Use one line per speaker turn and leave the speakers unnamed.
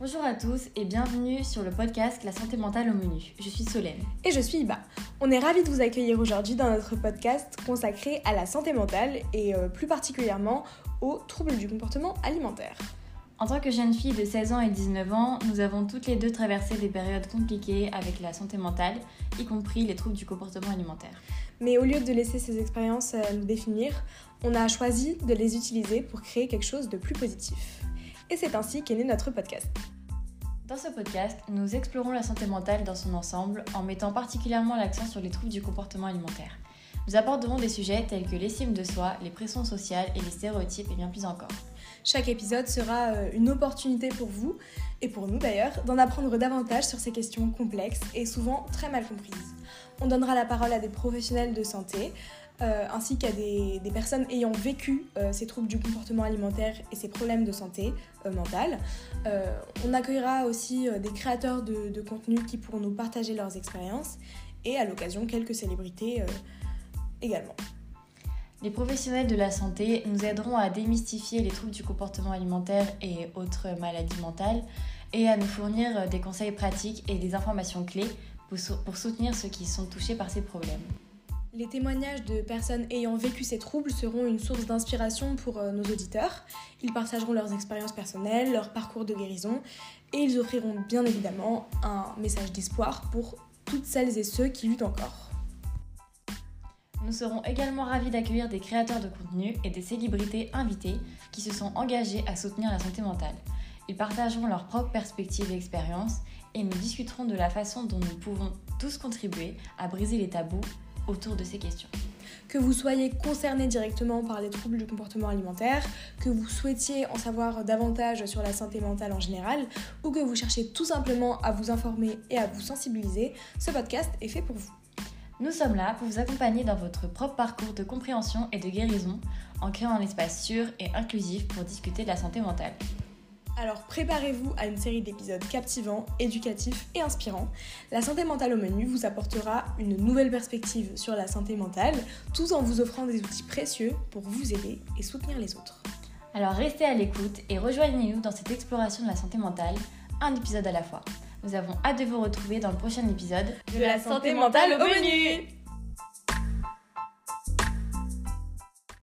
Bonjour à tous et bienvenue sur le podcast La santé mentale au menu. Je suis Solène.
Et je suis Iba. On est ravis de vous accueillir aujourd'hui dans notre podcast consacré à la santé mentale et euh, plus particulièrement aux troubles du comportement alimentaire.
En tant que jeune fille de 16 ans et 19 ans, nous avons toutes les deux traversé des périodes compliquées avec la santé mentale, y compris les troubles du comportement alimentaire.
Mais au lieu de laisser ces expériences euh, nous définir, on a choisi de les utiliser pour créer quelque chose de plus positif. Et c'est ainsi qu'est né notre podcast.
Dans ce podcast, nous explorons la santé mentale dans son ensemble en mettant particulièrement l'accent sur les troubles du comportement alimentaire. Nous aborderons des sujets tels que l'estime de soi, les pressions sociales et les stéréotypes et bien plus encore.
Chaque épisode sera euh, une opportunité pour vous, et pour nous d'ailleurs, d'en apprendre davantage sur ces questions complexes et souvent très mal comprises. On donnera la parole à des professionnels de santé, euh, ainsi qu'à des, personnes ayant vécu euh, ces troubles du comportement alimentaire et ces problèmes de santé euh, mentale. on accueillera aussi des créateurs de, de, contenu qui pourront nous partager leurs expériences et à l'occasion quelques célébrités également.
Les professionnels de la santé nous aideront à démystifier les troubles du comportement alimentaire et autres maladies mentales et à nous fournir des conseils pratiques et des informations clés pour soutenir ceux qui sont touchés par ces problèmes.
Les témoignages de personnes ayant vécu ces troubles seront une source d'inspiration pour euh, nos auditeurs. Ils partageront leurs expériences personnelles, leur parcours de guérison et ils offriront bien évidemment un message d'espoir pour toutes celles et ceux qui luttent encore.
Nous serons également ravis d'accueillir des créateurs de contenu et des célébrités invitées qui se sont engagés à soutenir la santé mentale. Ils partageront leurs propres perspectives et expériences et nous discuterons de la façon dont nous pouvons tous contribuer à briser les tabous autour de ces questions.
Que vous soyez concerné directement par les troubles du comportement alimentaire, que vous souhaitiez en savoir davantage sur la santé mentale en général, ou que vous cherchez tout simplement à vous informer et à vous sensibiliser, ce podcast est fait pour vous.
Nous sommes là pour vous accompagner dans votre propre parcours de compréhension et de guérison en créant un espace sûr et inclusif pour discuter de la santé mentale.
Alors préparez-vous à une série d'épisodes captivants, éducatifs et inspirants. La santé mentale au menu vous apportera une nouvelle perspective sur la santé mentale, tout en vous offrant des outils précieux pour vous aider et soutenir les autres.
Alors restez à l'écoute et rejoignez-nous dans cette exploration de la santé mentale, un épisode à la fois. Nous avons hâte de vous retrouver dans le prochain épisode
de la santé mentale au menu